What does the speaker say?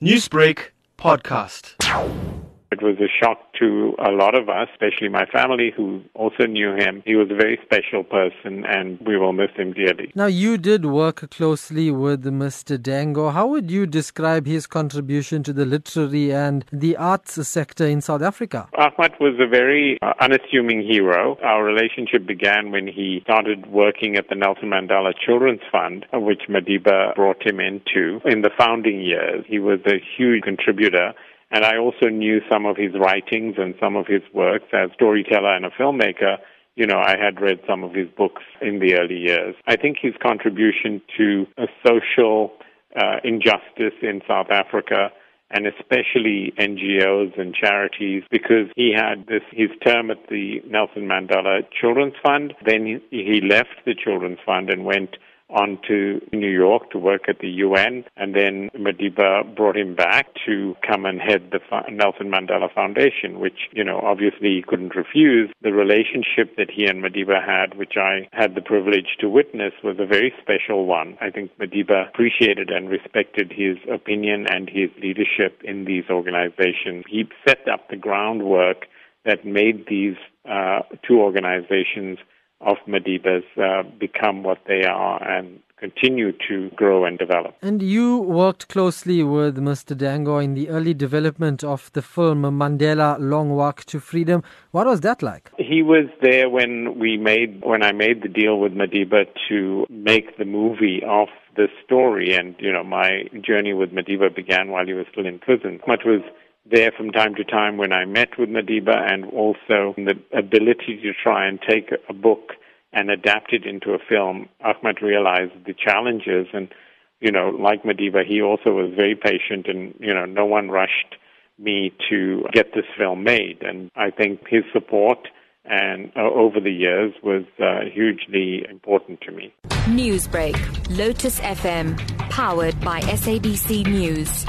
Newsbreak podcast. It was a shock to a lot of us, especially my family who also knew him. He was a very special person and we will miss him dearly. Now, you did work closely with Mr. Dangor. How would you describe his contribution to the literary and the arts sector in South Africa? Achmat was a very uh, unassuming hero. Our relationship began when he started working at the Nelson Mandela Children's Fund, which Madiba brought him into in the founding years. He was a huge contributor and I also knew some of his writings and some of his works as storyteller and a filmmaker. You know, I had read some of his books in the early years. I think his contribution to a social uh, injustice in South Africa and especially NGOs and charities because he had this his term at the Nelson Mandela Children's Fund. Then he, he left the Children's Fund and went on to New York to work at the UN, and then Madiba brought him back to come and head the Nelson Mandela Foundation, which, you know, obviously he couldn't refuse. The relationship that he and Madiba had, which I had the privilege to witness, was a very special one. I think Madiba appreciated and respected his opinion and his leadership in these organizations. He set up the groundwork that made these uh, two organizations of Madiba's uh, become what they are and continue to grow and develop. And you worked closely with Mr. Dangor in the early development of the film Mandela Long Walk to Freedom. What was that like? He was there when we made when I made the deal with Madiba to make the movie of the story and you know my journey with Madiba began while he was still in prison. Much was there from time to time when I met with Madiba and also the ability to try and take a book and adapt it into a film. Achmat realized the challenges and, you know, like Madiba, he also was very patient and, you know, no one rushed me to get this film made. And I think his support and uh, over the years was uh, hugely important to me. Newsbreak, Lotus FM, powered by SABC News.